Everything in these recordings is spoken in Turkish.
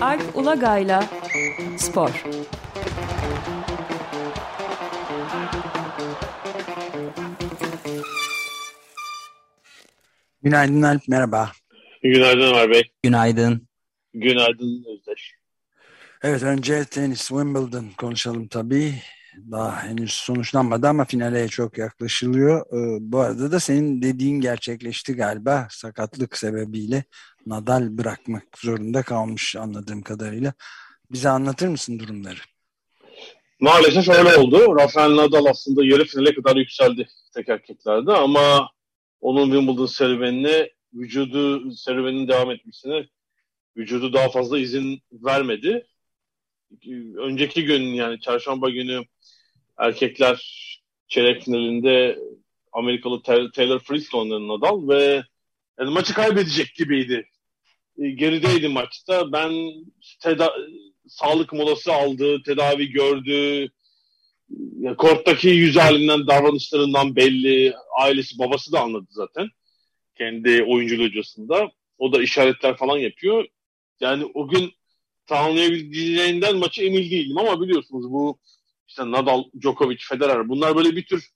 Alp Ulagay'la Spor Günaydın Alp, merhaba. Günaydın Ömer Bey. Günaydın. Günaydın Özdeş. Evet, önce tenis Wimbledon konuşalım tabii. Daha henüz sonuçlanmadı ama finale çok yaklaşılıyor. Ee, bu arada da senin dediğin gerçekleşti galiba. Sakatlık sebebiyle Nadal bırakmak zorunda kalmış anladığım kadarıyla. Bize anlatır mısın durumları? Maalesef öyle oldu. Rafael Nadal aslında yarı finale kadar yükseldi tek erkeklerde ama onun Wimbledon serüvenine vücudu serüvenin devam etmesine vücudu daha fazla izin vermedi. Önceki gün yani çarşamba günü erkekler çeyrek finalinde Amerikalı Taylor Fritz Nadal ve yani maçı kaybedecek gibiydi. E, gerideydi maçta. Ben teda- sağlık molası aldı, tedavi gördü. Ya, korttaki yüz halinden, davranışlarından belli. Ailesi, babası da anladı zaten. Kendi oyuncu hocasında. O da işaretler falan yapıyor. Yani o gün tamamlayabileceğinden maçı emin değilim ama biliyorsunuz bu işte Nadal, Djokovic, Federer bunlar böyle bir tür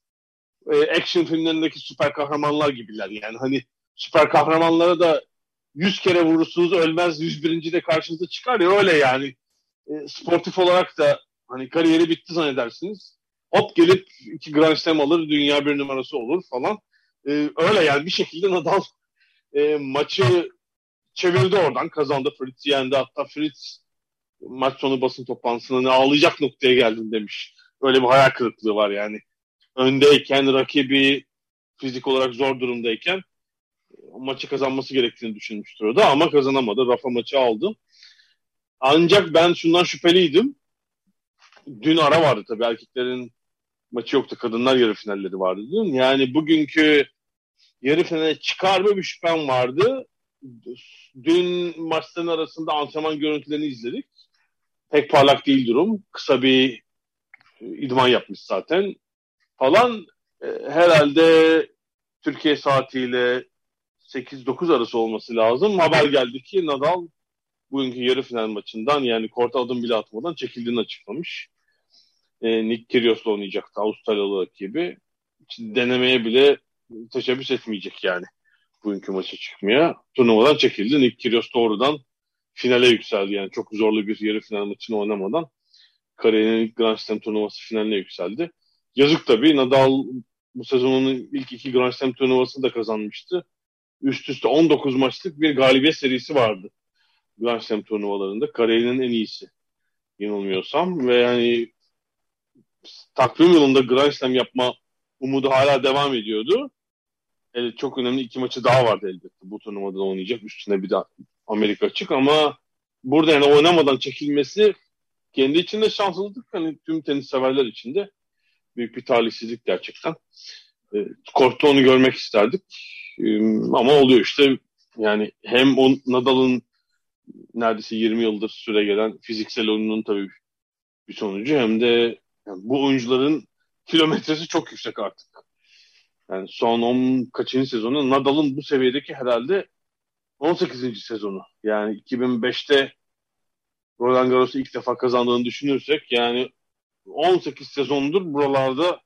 e, action filmlerindeki süper kahramanlar gibiler. Yani hani süper kahramanlara da 100 kere vurursunuz ölmez 101. de karşınıza çıkar ya öyle yani. E, sportif olarak da hani kariyeri bitti zannedersiniz. Hop gelip iki Grand Slam alır, dünya bir numarası olur falan. E, öyle yani bir şekilde Nadal e, maçı çevirdi oradan. Kazandı. Fritz yendi. Hatta Fritz maç sonu basın toplantısında ne ağlayacak noktaya geldin demiş. Öyle bir hayal kırıklığı var yani. Öndeyken rakibi fizik olarak zor durumdayken maçı kazanması gerektiğini düşünmüştür o da ama kazanamadı. Rafa maçı aldı. Ancak ben şundan şüpheliydim. Dün ara vardı tabii erkeklerin maçı yoktu. Kadınlar yarı finalleri vardı dün. Yani bugünkü yarı finale çıkar mı bir şüphem vardı. Dün maçların arasında antrenman görüntülerini izledik. Pek parlak değil durum. Kısa bir idman yapmış zaten falan. E, herhalde Türkiye saatiyle 8-9 arası olması lazım. Haber geldi ki Nadal bugünkü yarı final maçından yani korta adım bile atmadan çekildiğini açıklamış. E, Nick Kyrgios'la oynayacaktı Avustralyalı rakibi. Denemeye bile teşebbüs etmeyecek yani bugünkü maça çıkmaya. Turnuvadan çekildi. Nick Kyrgios doğrudan finale yükseldi. Yani çok zorlu bir yarı final maçını oynamadan kariyerinin Grand Slam turnuvası finaline yükseldi. Yazık tabii. Nadal bu sezonun ilk iki Grand Slam turnuvasını da kazanmıştı. Üst üste 19 maçlık bir galibiyet serisi vardı. Grand Slam turnuvalarında. Kariyerinin en iyisi. Yanılmıyorsam. Ve yani takvim yılında Grand Slam yapma umudu hala devam ediyordu. Evet, çok önemli iki maçı daha vardı elbette. Bu turnuvada oynayacak. Üstüne bir daha Amerika açık ama burada yani oynamadan çekilmesi kendi içinde şanssızlık. Hani tüm tenis severler için de büyük bir talihsizlik gerçekten. E, kortta onu görmek isterdik. Ama oluyor işte. Yani hem o Nadal'ın neredeyse 20 yıldır süre gelen fiziksel oyununun tabii bir sonucu hem de yani bu oyuncuların kilometresi çok yüksek artık. Yani son 10 kaçıncı sezonu Nadal'ın bu seviyedeki herhalde 18. sezonu. Yani 2005'te Roland Garros'u ilk defa kazandığını düşünürsek yani 18 sezondur buralarda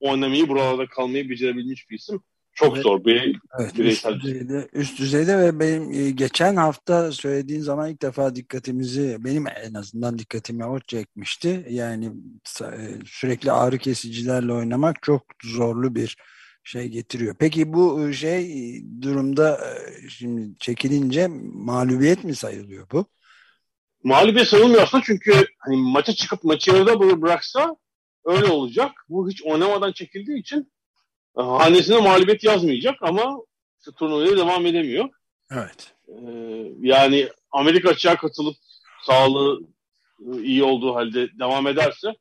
oynamayı, buralarda kalmayı becerebilmiş bir isim. Çok evet. zor bir evet, bireysel. Üst düzeyde, üst düzeyde ve benim e, geçen hafta söylediğin zaman ilk defa dikkatimizi, benim en azından dikkatimi o çekmişti. Yani e, sürekli ağrı kesicilerle oynamak çok zorlu bir şey getiriyor. Peki bu e, şey durumda şimdi çekilince mağlubiyet mi sayılıyor bu? Mağlubiyet sayılmıyor aslında çünkü hani maça çıkıp maçı yarıda bıraksa öyle olacak. Bu hiç oynamadan çekildiği için hanesine mağlubiyet yazmayacak ama işte turnuvaya devam edemiyor. Evet. Ee, yani Amerika açığa katılıp sağlığı iyi olduğu halde devam ederse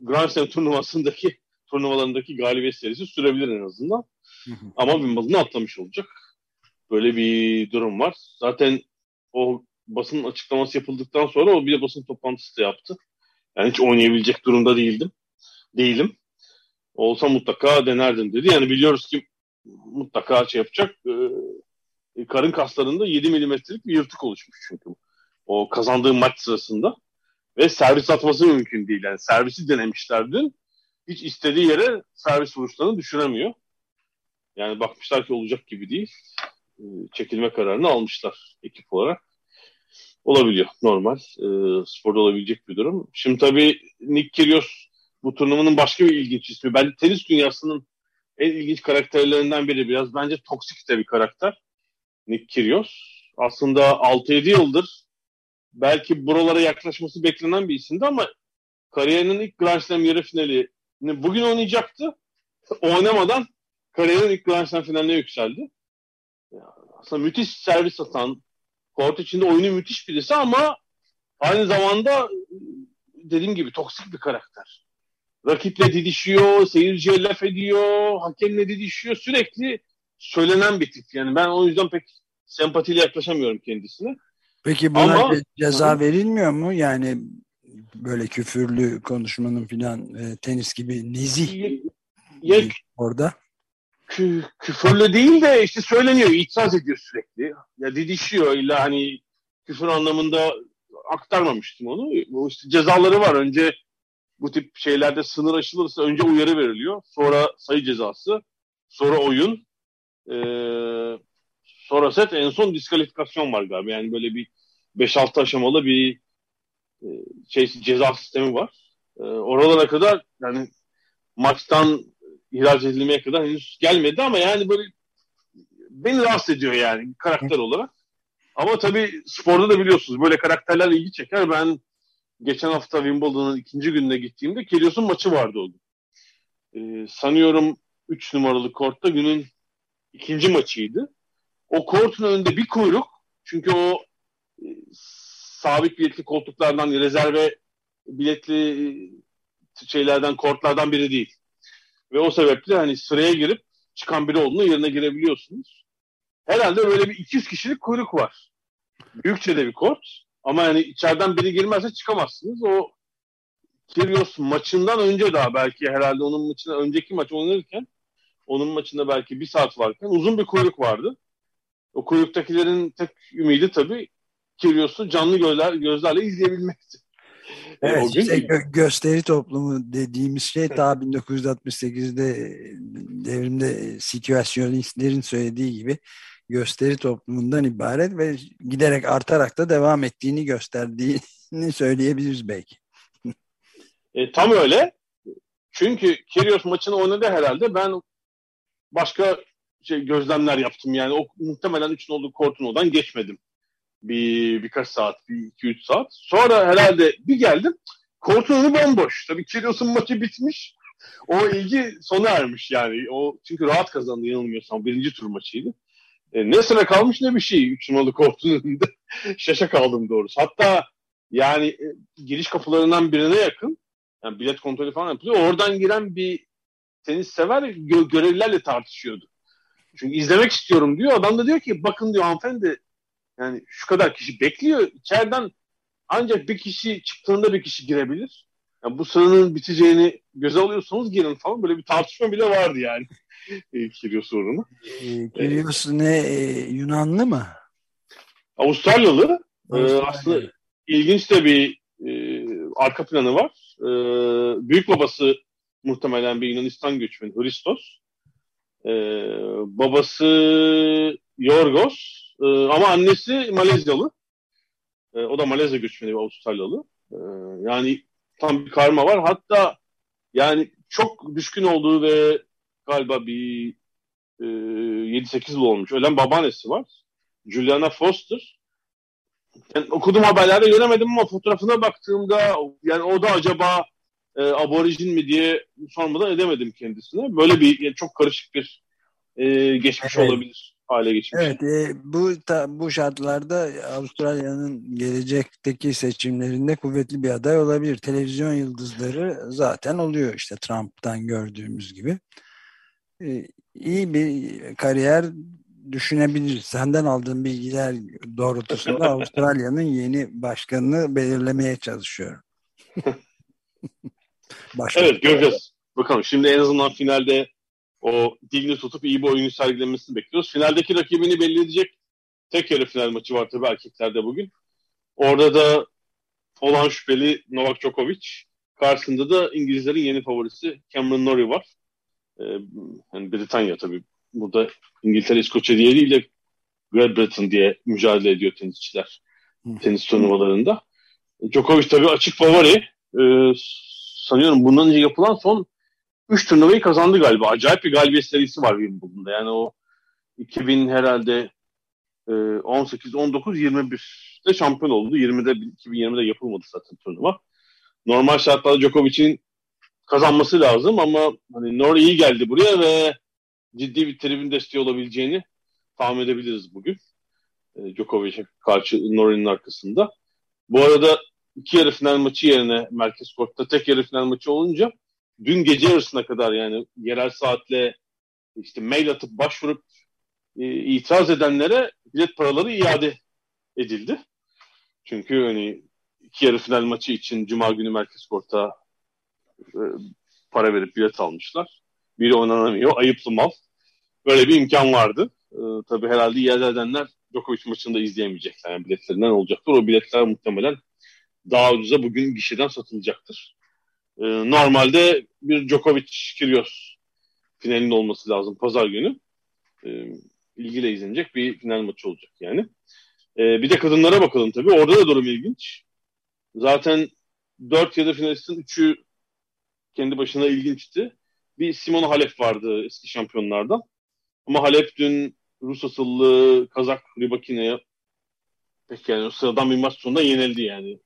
Grand Slam turnuvasındaki turnuvalarındaki galibiyet serisi sürebilir en azından. Hı hı. Ama Wimbledon'u atlamış olacak. Böyle bir durum var. Zaten o basın açıklaması yapıldıktan sonra o bir de basın toplantısı da yaptı. Yani hiç oynayabilecek durumda değildim. Değilim. Olsa mutlaka denerdim dedi. Yani biliyoruz ki mutlaka şey yapacak. E, e, karın kaslarında 7 milimetrelik bir yırtık oluşmuş çünkü. O kazandığı maç sırasında. Ve servis atması mümkün değil. Yani servisi denemişler dün. Hiç istediği yere servis vuruşlarını düşüremiyor. Yani bakmışlar ki olacak gibi değil. E, çekilme kararını almışlar ekip olarak. Olabiliyor. Normal. E, sporda olabilecek bir durum. Şimdi tabii Nick Kyrgios bu turnuvanın başka bir ilginç ismi. Ben tenis dünyasının en ilginç karakterlerinden biri. Biraz bence toksik de bir karakter. Nick Kyrgios. Aslında 6-7 yıldır belki buralara yaklaşması beklenen bir isimdi ama kariyerinin ilk Grand Slam yarı finali bugün oynayacaktı. Oynamadan kariyerinin ilk Grand Slam finaline yükseldi. Aslında müthiş servis atan, kort içinde oyunu müthiş birisi ama aynı zamanda dediğim gibi toksik bir karakter. Rakiple didişiyor, seyirciye laf ediyor, hakemle didişiyor. Sürekli söylenen bir tip. Yani ben o yüzden pek sempatiyle yaklaşamıyorum kendisine. Peki buna Ama, ceza verilmiyor mu? Yani böyle küfürlü konuşmanın filan e, tenis gibi nezih ya, orada. Kü, küfürlü değil de işte söyleniyor, itiraz ediyor sürekli. Ya didişiyor illa hani küfür anlamında aktarmamıştım onu. Bu işte cezaları var. Önce bu tip şeylerde sınır aşılırsa önce uyarı veriliyor. Sonra sayı cezası. Sonra oyun. Ee, sonra set. En son diskalifikasyon var galiba. Yani böyle bir 5-6 aşamalı bir e, şey ceza sistemi var. E, oralara kadar yani maçtan ihraç edilmeye kadar henüz gelmedi ama yani böyle beni rahatsız ediyor yani karakter olarak. Ama tabii sporda da biliyorsunuz böyle karakterler ilgi çeker. Ben geçen hafta Wimbledon'ın ikinci gününe gittiğimde Kyrgios'un maçı vardı o gün. Ee, sanıyorum 3 numaralı kortta günün ikinci maçıydı. O kortun önünde bir kuyruk. Çünkü o e, sabit biletli koltuklardan rezerve biletli e, şeylerden kortlardan biri değil. Ve o sebeple hani sıraya girip çıkan biri olduğunda yerine girebiliyorsunuz. Herhalde böyle bir 200 kişilik kuyruk var. Büyükçe de bir kort. Ama yani içeriden biri girmezse çıkamazsınız. O Kyrgios maçından önce daha belki herhalde onun maçına önceki maç oynanırken onun maçında belki bir saat varken uzun bir kuyruk vardı. O kuyruktakilerin tek ümidi tabii Kyrgios'u canlı gözler, gözlerle izleyebilmekti. Evet, o işte gö gösteri toplumu dediğimiz şey ta 1968'de devrimde situasyonistlerin söylediği gibi gösteri toplumundan ibaret ve giderek artarak da devam ettiğini gösterdiğini söyleyebiliriz belki. e, tam öyle. Çünkü Kyrgios maçını oynadı herhalde. Ben başka şey gözlemler yaptım. Yani o muhtemelen üçün olduğu kortun odan geçmedim. Bir birkaç saat, bir iki üç saat. Sonra herhalde bir geldim. Kortun önü bomboş. Tabii Kyrgios'un maçı bitmiş. O ilgi sona ermiş yani. O çünkü rahat kazandı yanılmıyorsam. Birinci tur maçıydı. E, ne sıra kalmış ne bir şey. Üç numaralı kortun önünde. Şaşa kaldım doğrusu. Hatta yani e, giriş kapılarından birine yakın yani bilet kontrolü falan yapılıyor. Oradan giren bir tenis sever gö- görevlilerle tartışıyordu. Çünkü izlemek istiyorum diyor. Adam da diyor ki bakın diyor hanımefendi yani şu kadar kişi bekliyor. İçeriden ancak bir kişi çıktığında bir kişi girebilir. Yani bu sıranın biteceğini göze alıyorsanız girin falan. Böyle bir tartışma bile vardı yani. Kyrgios uğruna. E, Kyrgios ne e, Yunanlı mı? Avustralyalı. E, aslında ilginç de bir e, arka planı var. E, büyük babası muhtemelen bir Yunanistan göçmeni Hristos. E, babası Yorgos e, ama annesi Malezyalı. E, o da Malezya göçmeni bir Avustralyalı. E, yani tam bir karma var. Hatta yani çok düşkün olduğu ve galiba bir e, 7-8 yıl olmuş. Ölen babaannesi var. Juliana Foster. Yani okudum haberlerde göremedim ama fotoğrafına baktığımda yani o da acaba e, aborijin mi diye sormadan edemedim kendisine. Böyle bir yani çok karışık bir e, geçmiş evet. olabilir hale geçmiş. Evet, e, bu ta, bu şartlarda Avustralya'nın gelecekteki seçimlerinde kuvvetli bir aday olabilir. Televizyon yıldızları zaten oluyor işte Trump'tan gördüğümüz gibi. E, iyi bir kariyer düşünebilir. Senden aldığım bilgiler doğrultusunda Avustralya'nın yeni başkanını belirlemeye çalışıyorum. Başka evet göreceğiz. Bakalım şimdi en azından finalde o dilini tutup iyi bir oyunu sergilemesini bekliyoruz. Finaldeki rakibini belli edecek tek yarı final maçı var tabii erkeklerde bugün. Orada da olan şüpheli Novak Djokovic. Karşısında da İngilizlerin yeni favorisi Cameron Norrie var. Ee, yani Britanya tabii. Burada İngiltere, İskoçya diye değil de Great Britain diye mücadele ediyor tenisçiler tenis turnuvalarında. Djokovic tabii açık favori. Ee, sanıyorum bundan önce yapılan son 3 turnuvayı kazandı galiba. Acayip bir galibiyet serisi var Wimbledon'da. Yani o 2000 herhalde 18, 19, 21'de şampiyon oldu. 20'de 2020'de yapılmadı zaten turnuva. Normal şartlarda Djokovic'in kazanması lazım ama hani Nor iyi geldi buraya ve ciddi bir tribün desteği olabileceğini tahmin edebiliriz bugün. E, Djokovic'e karşı Nor'un arkasında. Bu arada iki yarı final maçı yerine Merkez Kort'ta tek yarı final maçı olunca dün gece yarısına kadar yani yerel saatle işte mail atıp başvurup e, itiraz edenlere bilet paraları iade edildi. Çünkü hani iki yarı final maçı için Cuma günü Merkez Kort'a e, para verip bilet almışlar. Biri oynanamıyor. Ayıplı mal. Böyle bir imkan vardı. E, tabii herhalde iade edenler Djokovic maçını da izleyemeyecekler. Yani biletlerinden olacaktır. O biletler muhtemelen daha ucuza bugün gişeden satılacaktır. E, normalde bir Djokovic Kyrgios finalinin olması lazım pazar günü. E, ilgiyle izlenecek bir final maçı olacak yani. E, bir de kadınlara bakalım tabii. Orada da durum ilginç. Zaten 4 ya da finalistin 3'ü kendi başına ilginçti. Bir Simona Halep vardı eski şampiyonlardan. Ama Halep dün Rus asıllı Kazak Rybakina'ya pek yani sıradan bir maç sonunda yenildi yani.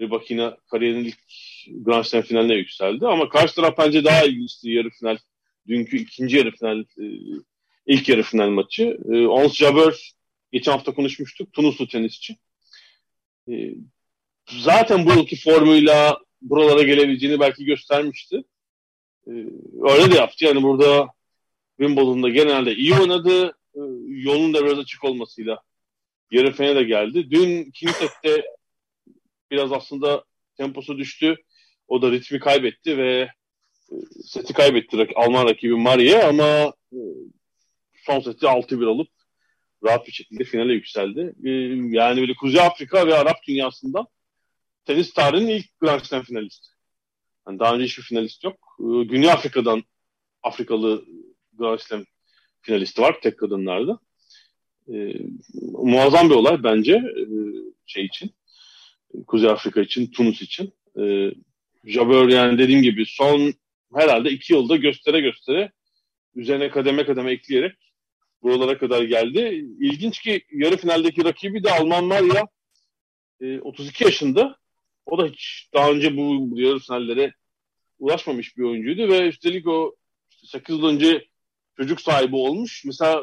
Rybakina kariyerinin ilk Grand Slam finaline yükseldi. Ama karşı taraf bence daha ilginçti yarı final. Dünkü ikinci yarı final, e, ilk yarı final maçı. E, Ons Jabeur geçen hafta konuşmuştuk. Tunuslu tenisçi. E, zaten bu yılki formuyla buralara gelebileceğini belki göstermişti. öyle de yaptı. Yani burada Wimbledon'da genelde iyi oynadı. Yolun da biraz açık olmasıyla yarı finale geldi. Dün ikinci sette biraz aslında temposu düştü. O da ritmi kaybetti ve e, seti kaybetti Alman rakibi Maria ama e, son seti 6-1 alıp rahat bir şekilde finale yükseldi. Yani böyle Kuzey Afrika ve Arap dünyasından tenis tarihinin ilk Grand Slam finalisti. Yani daha önce hiçbir finalist yok. Güney Afrika'dan Afrikalı Grand Slam finalisti var tek kadınlarda. E, muazzam bir olay bence e, şey için. Kuzey Afrika için, Tunus için. E, Jabeur yani dediğim gibi son herhalde iki yılda göstere göstere üzerine kademe kademe ekleyerek buralara kadar geldi. İlginç ki yarı finaldeki rakibi de Alman var ya e, 32 yaşında. O da hiç daha önce bu yarı finallere ulaşmamış bir oyuncuydu ve üstelik o işte 8 yıl önce çocuk sahibi olmuş. Mesela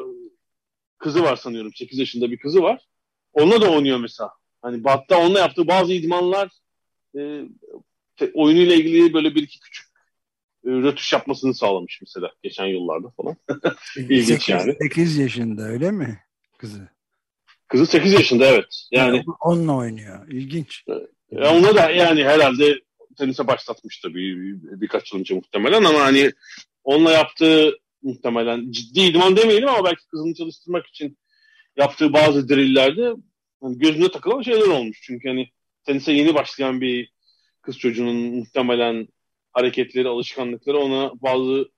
kızı var sanıyorum. 8 yaşında bir kızı var. Onunla da oynuyor mesela. Hani hatta onunla yaptığı bazı idmanlar e, oyunuyla ilgili böyle bir iki küçük e, rötuş yapmasını sağlamış mesela geçen yıllarda falan. İlginç 8, yani. 8 yaşında öyle mi kızı? Kızı 8 yaşında evet. Yani, yani onunla oynuyor. İlginç. E, ona da yani herhalde tenise başlatmıştı bir, bir, birkaç yıl önce muhtemelen ama hani onunla yaptığı muhtemelen ciddi idman demeyelim ama belki kızını çalıştırmak için yaptığı bazı drillerde hani gözüne takılan şeyler olmuş. Çünkü hani tenise yeni başlayan bir kız çocuğunun muhtemelen hareketleri, alışkanlıkları ona bazı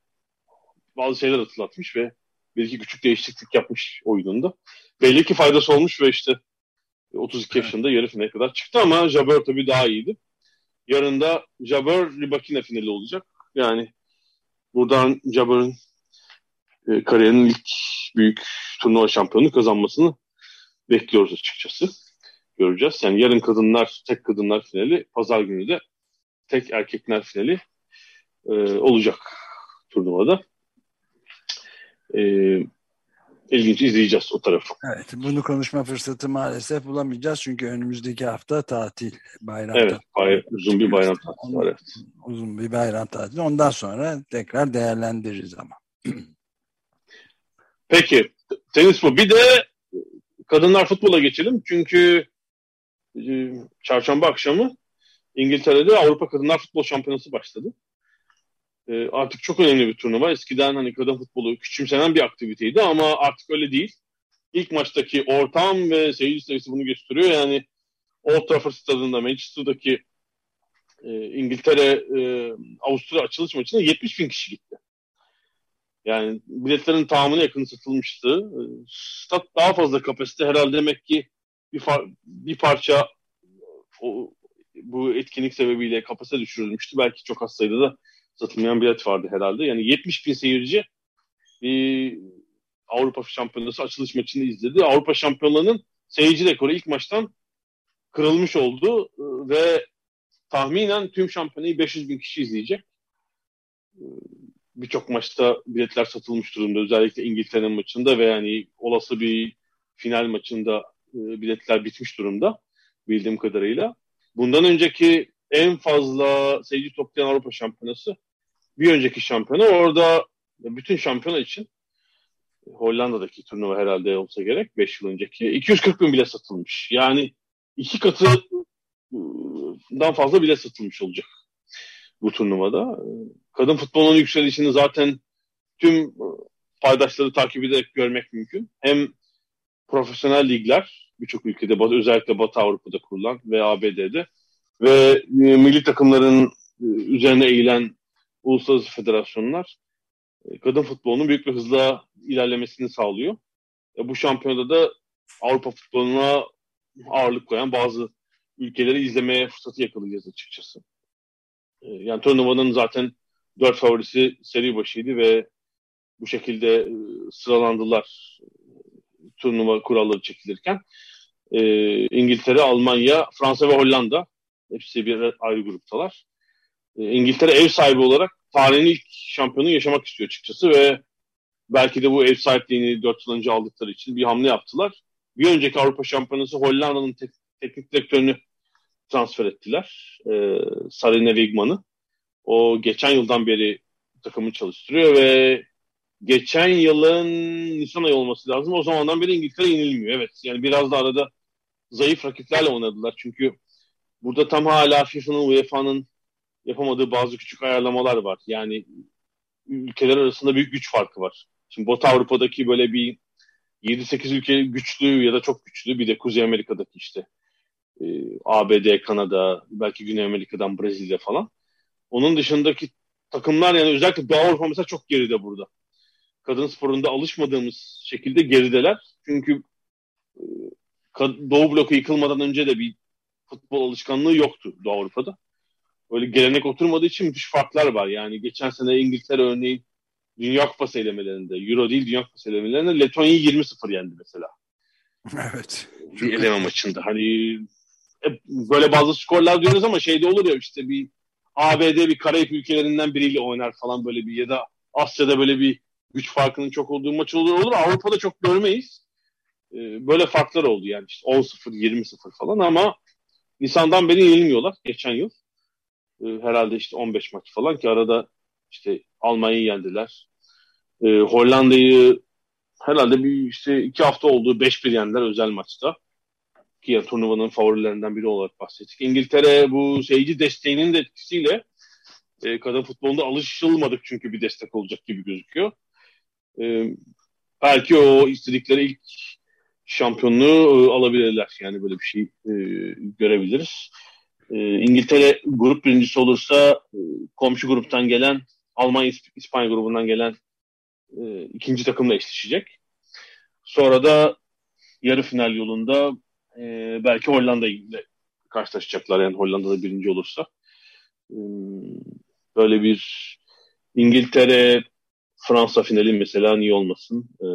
bazı şeyler hatırlatmış ve bir iki küçük değişiklik yapmış oyununda. Belli ki faydası olmuş ve işte 32 yaşında yarı finale kadar çıktı ama Jabeur tabii daha iyiydi. Yarın da Jabeur Ribakina finali olacak. Yani buradan Jabeur'ün e, kariyerinin ilk büyük turnuva şampiyonu kazanmasını bekliyoruz açıkçası. Göreceğiz. Yani yarın kadınlar, tek kadınlar finali, pazar günü de tek erkekler finali e, olacak turnuvada. E, ilginç izleyeceğiz o tarafı. Evet, bunu konuşma fırsatı maalesef bulamayacağız çünkü önümüzdeki hafta tatil, bayram Evet, bay, uzun bir bayram tatili var. Evet. Uzun bir bayram tatili. Ondan sonra tekrar değerlendiririz ama. Peki tenis bu. Bir de kadınlar futbola geçelim. Çünkü e, çarşamba akşamı İngiltere'de Avrupa Kadınlar Futbol Şampiyonası başladı. E, artık çok önemli bir turnuva. Eskiden hani kadın futbolu küçümsenen bir aktiviteydi ama artık öyle değil. ilk maçtaki ortam ve seyirci sayısı bunu gösteriyor. Yani Old Trafford stadında Manchester'daki e, İngiltere e, Avusturya açılış maçına 70 bin kişi gitti. Yani biletlerin tamamına yakın satılmıştı. E, stat daha fazla kapasite herhalde demek ki bir, far, bir parça o, bu etkinlik sebebiyle kapasite düşürülmüştü. Belki çok az sayıda da satılmayan bilet vardı herhalde. Yani 70 bin seyirci bir Avrupa Şampiyonası açılış maçını izledi. Avrupa Şampiyonlarının seyirci rekoru ilk maçtan kırılmış oldu ve tahminen tüm şampiyonayı 500 bin kişi izleyecek. Birçok maçta biletler satılmış durumda. Özellikle İngiltere'nin maçında ve yani olası bir final maçında e, biletler bitmiş durumda bildiğim kadarıyla. Bundan önceki en fazla seyirci toplayan Avrupa Şampiyonası bir önceki şampiyona. Orada bütün şampiyona için Hollanda'daki turnuva herhalde olsa gerek 5 yıl önceki 240 bin bile satılmış. Yani iki katından fazla bile satılmış olacak bu turnuvada. Kadın futbolunun yükselişini zaten tüm paydaşları takip ederek görmek mümkün. Hem profesyonel ligler birçok ülkede özellikle Batı Avrupa'da kurulan ve ABD'de ve e, milli takımların e, üzerine eğilen uluslararası federasyonlar e, kadın futbolunun büyük bir hızla ilerlemesini sağlıyor. Bu şampiyonada da Avrupa futboluna ağırlık koyan bazı ülkeleri izlemeye fırsatı yakalayacağız açıkçası. Yani turnuvanın zaten dört favorisi seri başıydı ve bu şekilde sıralandılar turnuva kuralları çekilirken. İngiltere, Almanya, Fransa ve Hollanda hepsi bir ayrı gruptalar. İngiltere ev sahibi olarak tarihin ilk şampiyonu yaşamak istiyor açıkçası ve belki de bu ev sahipliğini 4 yıl önce aldıkları için bir hamle yaptılar. Bir önceki Avrupa Şampiyonası Hollanda'nın te- teknik direktörünü transfer ettiler. Ee, Sarine Wigman'ı. O geçen yıldan beri takımı çalıştırıyor ve geçen yılın Nisan ayı olması lazım. O zamandan beri İngiltere yenilmiyor. Evet yani biraz da arada zayıf rakiplerle oynadılar. Çünkü burada tam hala FIFA'nın, UEFA'nın yapamadığı bazı küçük ayarlamalar var. Yani ülkeler arasında büyük güç farkı var. Şimdi Batı Avrupa'daki böyle bir 7-8 ülke güçlü ya da çok güçlü bir de Kuzey Amerika'daki işte e, ABD, Kanada, belki Güney Amerika'dan Brezilya falan. Onun dışındaki takımlar yani özellikle Doğu Avrupa mesela çok geride burada. Kadın sporunda alışmadığımız şekilde gerideler. Çünkü e, Doğu bloku yıkılmadan önce de bir futbol alışkanlığı yoktu Doğu Avrupa'da öyle gelenek oturmadığı için müthiş farklar var. Yani geçen sene İngiltere örneğin Dünya Kupası elemelerinde, Euro değil Dünya Kupası elemelerinde Letonya'yı 20-0 yendi mesela. Evet. Bir eleme maçında. Hani böyle bazı skorlar diyoruz ama şeyde olur ya işte bir ABD bir Karayip ülkelerinden biriyle oynar falan böyle bir ya da Asya'da böyle bir güç farkının çok olduğu maç olur olur. Avrupa'da çok görmeyiz. Ee, böyle farklar oldu yani işte 10-0, 20-0 falan ama Nisan'dan beri yenilmiyorlar geçen yıl. E, herhalde işte 15 maç falan ki arada işte Almanya'yı yendiler. E, Hollanda'yı herhalde bir işte iki hafta oldu 5-1 yendiler özel maçta. Ki ya turnuvanın favorilerinden biri olarak bahsettik. İngiltere bu seyirci desteğinin de etkisiyle e, kadın futbolunda alışılmadık çünkü bir destek olacak gibi gözüküyor. E, belki o istedikleri ilk şampiyonluğu e, alabilirler. Yani böyle bir şey e, görebiliriz. E, İngiltere grup birincisi olursa e, komşu gruptan gelen Almanya İspanya grubundan gelen e, ikinci takımla eşleşecek. Sonra da yarı final yolunda e, belki Hollanda ile karşılaşacaklar yani Hollanda'da birinci olursa. E, böyle bir İngiltere Fransa finali mesela niye olmasın? E,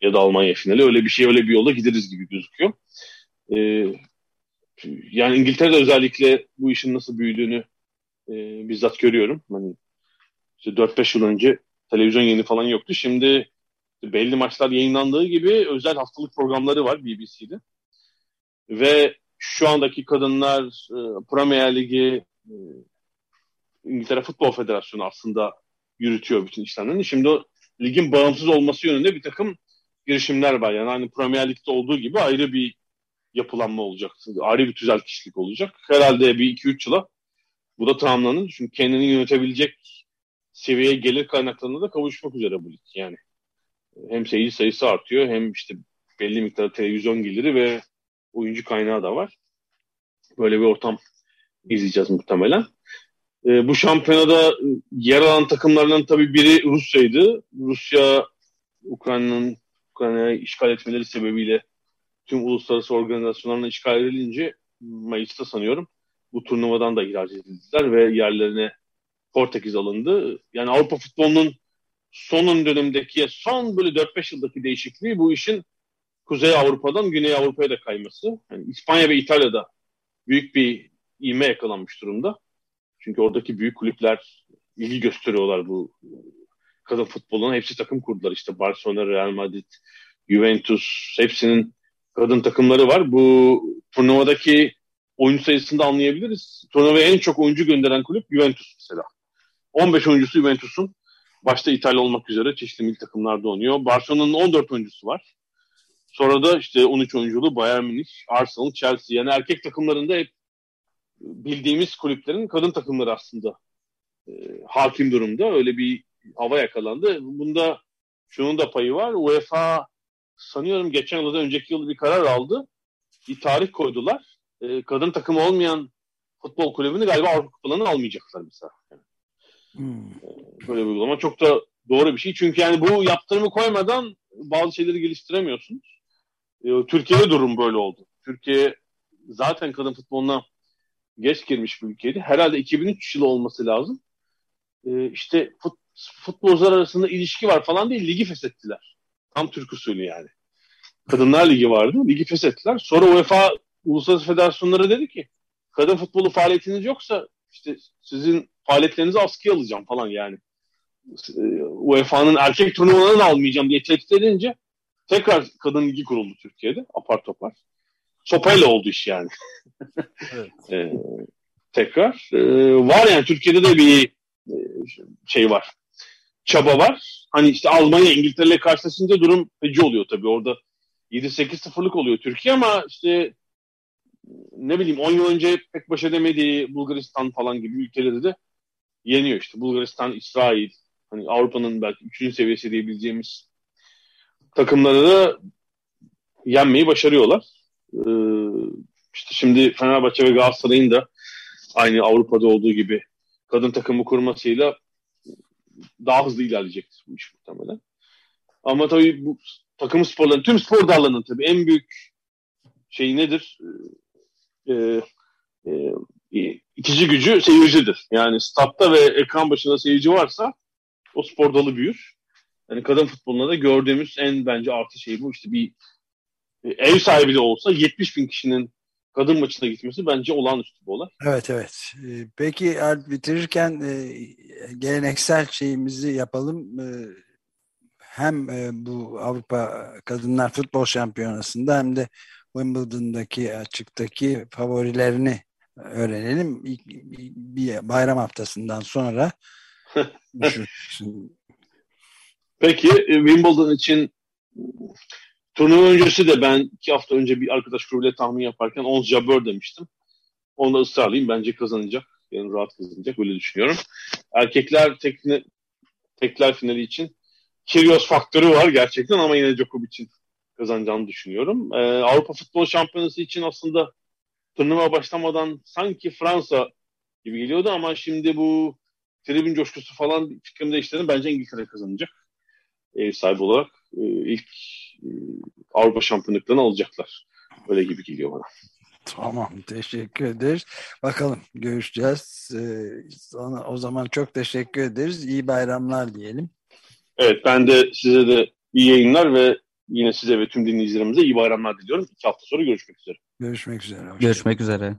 ya da Almanya finali öyle bir şey öyle bir yola gideriz gibi gözüküyor. E, yani İngiltere'de özellikle bu işin nasıl büyüdüğünü e, bizzat görüyorum. Hani işte 4-5 yıl önce televizyon yayını falan yoktu. Şimdi belli maçlar yayınlandığı gibi özel haftalık programları var BBC'de. Ve şu andaki kadınlar e, Premier Ligi e, İngiltere Futbol Federasyonu aslında yürütüyor bütün işlemlerini. Şimdi o ligin bağımsız olması yönünde bir takım girişimler var. Yani hani Premier Lig'de olduğu gibi ayrı bir yapılanma olacak. Ayrı bir tüzel kişilik olacak. Herhalde bir 2-3 yıla bu da tamamlanır. Çünkü kendini yönetebilecek seviyeye gelir kaynaklarına da kavuşmak üzere bu lig yani. Hem seyirci sayısı artıyor hem işte belli miktar televizyon geliri ve oyuncu kaynağı da var. Böyle bir ortam izleyeceğiz muhtemelen. E, bu şampiyonada yer alan takımlardan tabii biri Rusya'ydı. Rusya Ukrayna'nın Ukrayna'yı işgal etmeleri sebebiyle tüm uluslararası organizasyonlarına işgal edilince Mayıs'ta sanıyorum bu turnuvadan da ihraç edildiler ve yerlerine Portekiz alındı. Yani Avrupa futbolunun sonun dönemdeki son böyle 4-5 yıldaki değişikliği bu işin Kuzey Avrupa'dan Güney Avrupa'ya da kayması. Yani İspanya ve İtalya'da büyük bir ivme yakalanmış durumda. Çünkü oradaki büyük kulüpler ilgi gösteriyorlar bu kadın futboluna. Hepsi takım kurdular işte Barcelona, Real Madrid, Juventus hepsinin kadın takımları var. Bu turnuvadaki oyuncu sayısını da anlayabiliriz. Turnuvaya en çok oyuncu gönderen kulüp Juventus mesela. 15 oyuncusu Juventus'un başta İtalya olmak üzere çeşitli milli takımlarda oynuyor. Barcelona'nın 14 oyuncusu var. Sonra da işte 13 oyunculu Bayern Münih, Arsenal, Chelsea. Yani erkek takımlarında hep bildiğimiz kulüplerin kadın takımları aslında e, hakim durumda. Öyle bir hava yakalandı. Bunda şunun da payı var. UEFA sanıyorum geçen yılda önceki yıl bir karar aldı. Bir tarih koydular. E, kadın takımı olmayan futbol kulübünü galiba Avrupa Kupalarını almayacaklar mesela. Hmm. Böyle bir uygulama çok da doğru bir şey. Çünkü yani bu yaptırımı koymadan bazı şeyleri geliştiremiyorsunuz. E, Türkiye'de durum böyle oldu. Türkiye zaten kadın futboluna geç girmiş bir ülkeydi. Herhalde 2003 yılı olması lazım. E, işte fut, futbolcular arasında ilişki var falan değil, ligi feshettiler. Tam Türk usulü yani. Kadınlar Ligi vardı, ligi feshettiler. Sonra UEFA Uluslararası Federasyonları dedi ki, kadın futbolu faaliyetiniz yoksa işte sizin faaliyetlerinizi askıya alacağım falan yani. UEFA'nın erkek turnuvalarını almayacağım diye tehdit edince tekrar kadın ligi kuruldu Türkiye'de apar topar. Sopayla oldu iş yani. evet. ee, tekrar. Ee, var yani Türkiye'de de bir e, şey var. Çaba var. Hani işte Almanya İngiltere ile karşılaşınca durum feci oluyor tabii. Orada 7-8-0'lık oluyor Türkiye ama işte ne bileyim 10 yıl önce pek baş edemediği Bulgaristan falan gibi ülkeleri de yeniyor işte. Bulgaristan, İsrail, hani Avrupa'nın belki 3. seviyesi diyebileceğimiz takımları da yenmeyi başarıyorlar. Ee, işte şimdi Fenerbahçe ve Galatasaray'ın da aynı Avrupa'da olduğu gibi kadın takımı kurmasıyla daha hızlı ilerleyecektir bu iş muhtemelen. Ama tabii bu takım sporların, tüm spor dallarının tabii en büyük şey nedir? Ee, e, e, itici gücü seyircidir. Yani statta ve ekran başında seyirci varsa o spor dalı büyür. Yani kadın futbolunda da gördüğümüz en bence artı şey bu. İşte bir e, ev sahibi de olsa 70 bin kişinin kadın maçına gitmesi bence olağanüstü bir olay. Evet evet. E, peki bitirirken e, geleneksel şeyimizi yapalım. Hem bu Avrupa Kadınlar Futbol Şampiyonası'nda hem de Wimbledon'daki açıktaki favorilerini öğrenelim. Bir bayram haftasından sonra Peki Wimbledon için Turnuva öncesi de ben iki hafta önce bir arkadaş grubuyla tahmin yaparken Ons Jabeur demiştim. Onda ısrarlayayım. Bence kazanacak. Yani rahat kazanacak. Öyle düşünüyorum. Erkekler tekne, tekler finali için Kyrgios faktörü var gerçekten ama yine Djokovic'in kazanacağını düşünüyorum. Ee, Avrupa Futbol Şampiyonası için aslında turnuva başlamadan sanki Fransa gibi geliyordu ama şimdi bu tribün coşkusu falan fikrim değiştirdi. Bence İngiltere kazanacak. Ev sahibi olarak e, ilk e, Avrupa şampiyonluklarını alacaklar. Öyle gibi geliyor bana. Tamam teşekkür ederiz. Bakalım görüşeceğiz. Ee, o zaman çok teşekkür ederiz. İyi bayramlar diyelim. Evet ben de size de iyi yayınlar ve yine size ve tüm dinleyicilerimize iyi bayramlar diliyorum. İki hafta sonra görüşmek üzere. Görüşmek üzere. Görüşmek üzere.